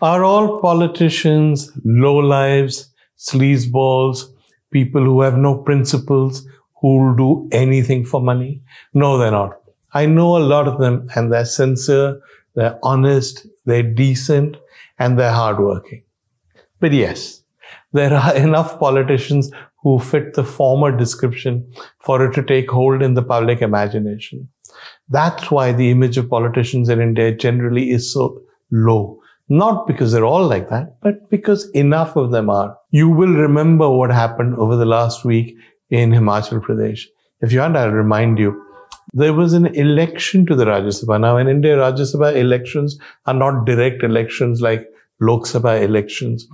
Are all politicians low lives, sleazeballs, people who have no principles, who will do anything for money? No, they're not. I know a lot of them and they're sincere, they're honest, they're decent, and they're hardworking. But yes, there are enough politicians who fit the former description for it to take hold in the public imagination. That's why the image of politicians in India generally is so low. Not because they're all like that, but because enough of them are. You will remember what happened over the last week in Himachal Pradesh. If you aren't, I'll remind you. There was an election to the Rajya Sabha. Now, in India, Rajya Sabha elections are not direct elections like Lok Sabha elections.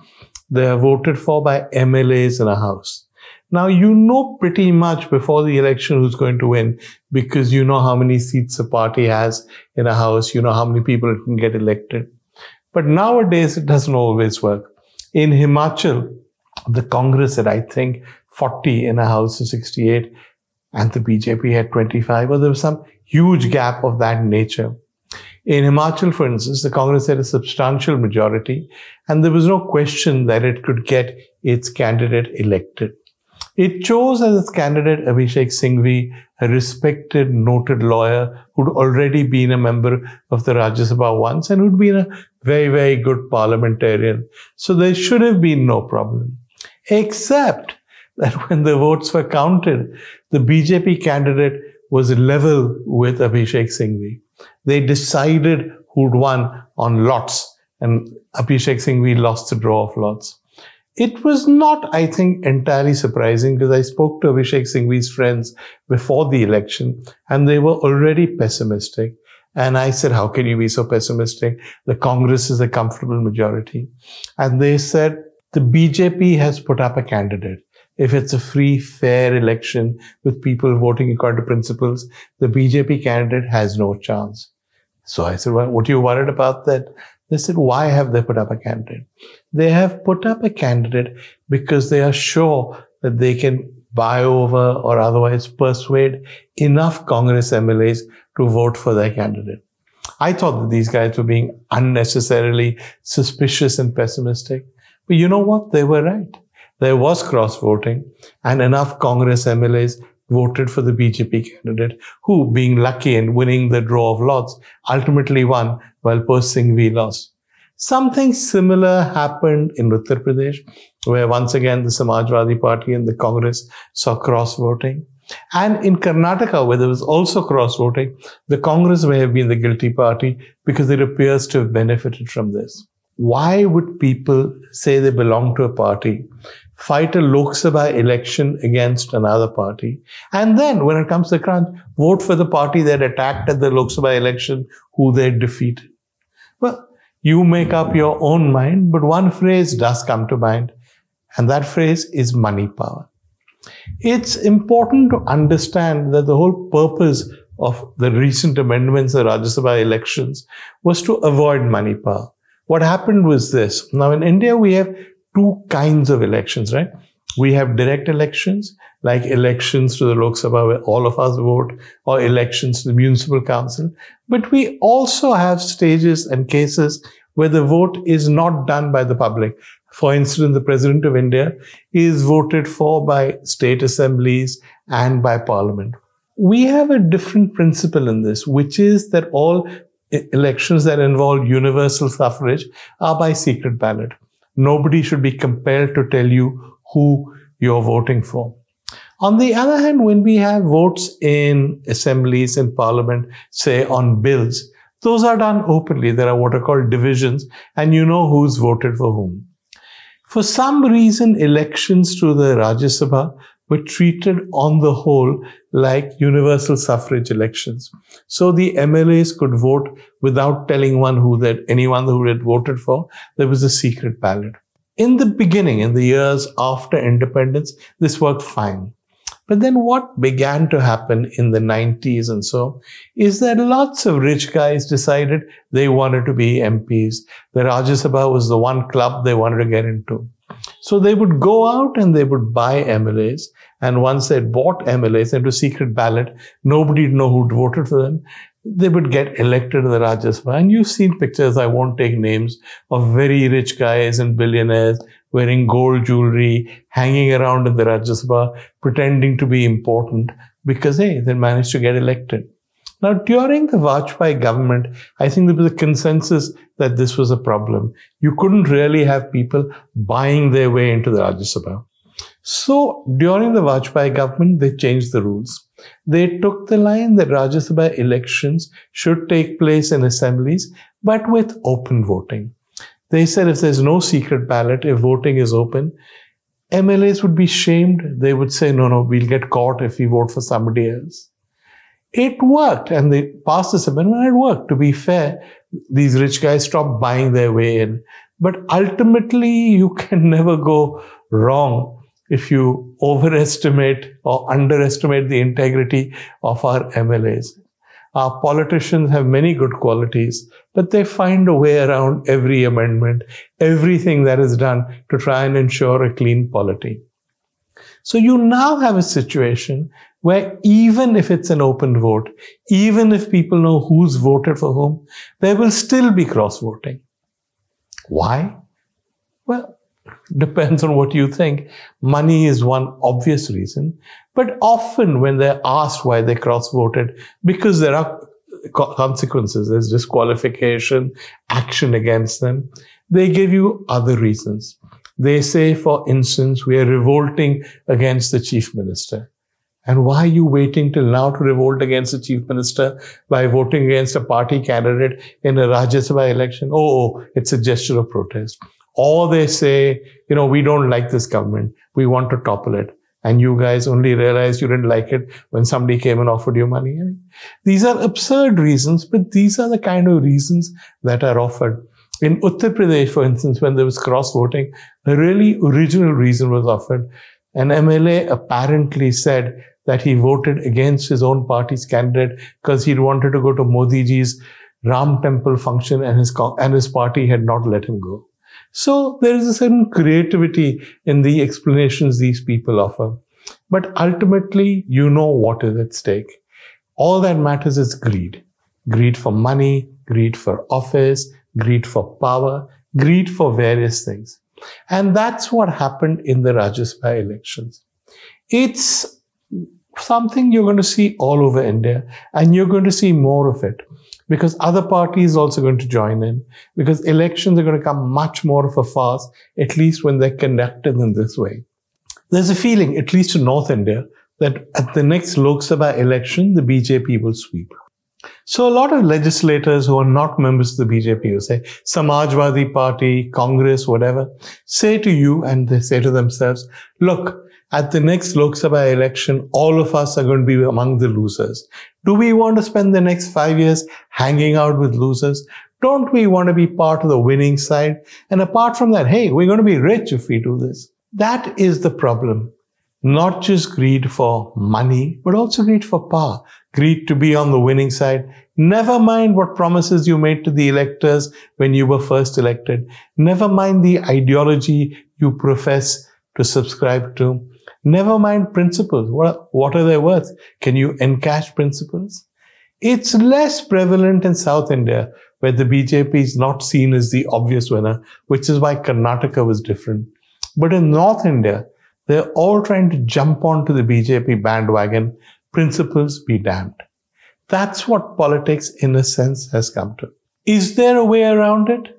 They are voted for by MLAs in a house. Now, you know pretty much before the election who's going to win because you know how many seats a party has in a house, you know how many people can get elected. But nowadays, it doesn't always work. In Himachal, the Congress had, I think, 40 in a house of 68, and the BJP had 25, or there was some huge gap of that nature. In Himachal, for instance, the Congress had a substantial majority, and there was no question that it could get its candidate elected. It chose as its candidate Abhishek Singhvi, a respected, noted lawyer who'd already been a member of the Rajya Sabha once and who'd been a very, very good parliamentarian. So there should have been no problem. Except that when the votes were counted, the BJP candidate was level with Abhishek Singhvi. They decided who'd won on lots and Abhishek Singhvi lost the draw of lots. It was not, I think, entirely surprising because I spoke to Abhishek Singhvi's friends before the election and they were already pessimistic. And I said, how can you be so pessimistic? The Congress is a comfortable majority. And they said, the BJP has put up a candidate. If it's a free, fair election with people voting according to principles, the BJP candidate has no chance. So I said, well, what are you worried about that? They said, why have they put up a candidate? They have put up a candidate because they are sure that they can buy over or otherwise persuade enough Congress MLAs to vote for their candidate. I thought that these guys were being unnecessarily suspicious and pessimistic. But you know what? They were right. There was cross voting and enough Congress MLAs voted for the BJP candidate who, being lucky and winning the draw of lots, ultimately won while Percy Singhvi lost. Something similar happened in Uttar Pradesh, where once again the Samajwadi Party and the Congress saw cross voting. And in Karnataka, where there was also cross voting, the Congress may have been the guilty party because it appears to have benefited from this. Why would people say they belong to a party fight a Lok Sabha election against another party, and then when it comes to the crunch, vote for the party that attacked at the Lok Sabha election, who they defeated. Well, you make up your own mind, but one phrase does come to mind, and that phrase is money power. It's important to understand that the whole purpose of the recent amendments the Rajya Sabha elections was to avoid money power. What happened was this. Now in India, we have two kinds of elections, right? We have direct elections, like elections to the Lok Sabha where all of us vote, or elections to the municipal council. But we also have stages and cases where the vote is not done by the public. For instance, the President of India is voted for by state assemblies and by parliament. We have a different principle in this, which is that all elections that involve universal suffrage are by secret ballot. Nobody should be compelled to tell you who you're voting for. On the other hand, when we have votes in assemblies in parliament, say on bills, those are done openly. There are what are called divisions, and you know who's voted for whom. For some reason, elections to the Rajya Sabha were treated on the whole like universal suffrage elections. So the MLAs could vote without telling one who that anyone who had voted for. There was a secret ballot. In the beginning, in the years after independence, this worked fine. But then what began to happen in the 90s and so is that lots of rich guys decided they wanted to be MPs. The Rajya Sabha was the one club they wanted to get into. So they would go out and they would buy MLAs. And once they bought MLAs into secret ballot, nobody would know who'd voted for them. they would get elected to the Rajya Sabha. And you've seen pictures, I won't take names, of very rich guys and billionaires wearing gold jewelry, hanging around in the Rajya Sabha, pretending to be important because, hey, they managed to get elected. Now, during the Vajpayee government, I think there was a consensus that this was a problem. You couldn't really have people buying their way into the Rajya Sabha. So, during the Vajpayee government, they changed the rules. They took the line that Rajya Sabha elections should take place in assemblies, but with open voting. They said if there's no secret ballot, if voting is open, MLAs would be shamed. They would say, no, no, we'll get caught if we vote for somebody else. It worked, and they passed this amendment. It worked. To be fair, these rich guys stopped buying their way in. But ultimately, you can never go wrong if you overestimate or underestimate the integrity of our MLAs. Our politicians have many good qualities, but they find a way around every amendment, everything that is done to try and ensure a clean polity. So you now have a situation where even if it's an open vote, even if people know who's voted for whom, there will still be cross voting. Why? Well, depends on what you think. Money is one obvious reason, but often when they're asked why they cross voted, because there are consequences, there's disqualification, action against them, they give you other reasons. They say, for instance, we are revolting against the chief minister. And why are you waiting till now to revolt against the chief minister by voting against a party candidate in a Rajya Sabha election? Oh, oh, it's a gesture of protest. Or they say, you know, we don't like this government. We want to topple it. And you guys only realized you didn't like it when somebody came and offered you money. these are absurd reasons, but these are the kind of reasons that are offered. In Uttar Pradesh, for instance, when there was cross voting, a really original reason was offered. An MLA apparently said that he voted against his own party's candidate because he wanted to go to Modi ji's Ram temple function and his, and his party had not let him go. So there is a certain creativity in the explanations these people offer. But ultimately, you know what is at stake. All that matters is greed. Greed for money, greed for office, greed for power, greed for various things. And that's what happened in the Rajya Sabha elections. It's something you're going to see all over India, and you're going to see more of it because other parties also going to join in because elections are going to come much more of a farce, at least when they're conducted in this way. There's a feeling, at least in North India, that at the next Lok Sabha election, the BJP will sweep. So a lot of legislators who are not members of the BJP, who say Samajwadi Party, Congress, whatever, say to you and they say to themselves, look, at the next Lok Sabha election, all of us are going to be among the losers. Do we want to spend the next five years hanging out with losers? Don't we want to be part of the winning side? And apart from that, hey, we're going to be rich if we do this. That is the problem. Not just greed for money, but also greed for power. Greed to be on the winning side. Never mind what promises you made to the electors when you were first elected. Never mind the ideology you profess to subscribe to. Never mind principles. What, what are they worth? Can you encash principles? It's less prevalent in South India, where the BJP is not seen as the obvious winner, which is why Karnataka was different. But in North India, they're all trying to jump onto the BJP bandwagon. Principles be damned. That's what politics, in a sense, has come to. Is there a way around it?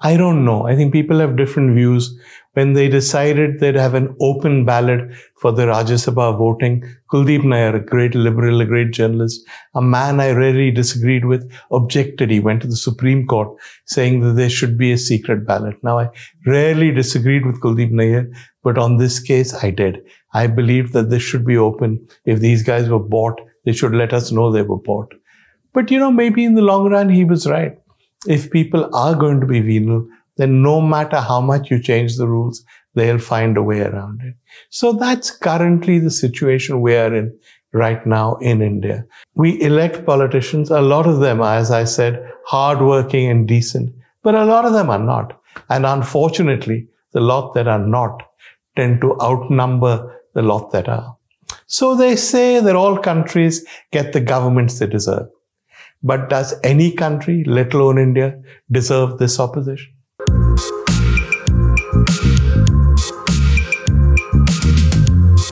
I don't know. I think people have different views when they decided they'd have an open ballot for the Rajya Sabha voting, Kuldip Nayar, a great liberal, a great journalist, a man I rarely disagreed with, objected. He went to the Supreme Court saying that there should be a secret ballot. Now, I rarely disagreed with Kuldip Nayar, but on this case, I did. I believed that this should be open. If these guys were bought, they should let us know they were bought. But you know, maybe in the long run, he was right. If people are going to be venal, then no matter how much you change the rules, they'll find a way around it. So that's currently the situation we are in right now in India. We elect politicians. A lot of them are, as I said, hardworking and decent, but a lot of them are not. And unfortunately, the lot that are not tend to outnumber the lot that are. So they say that all countries get the governments they deserve. But does any country, let alone India, deserve this opposition?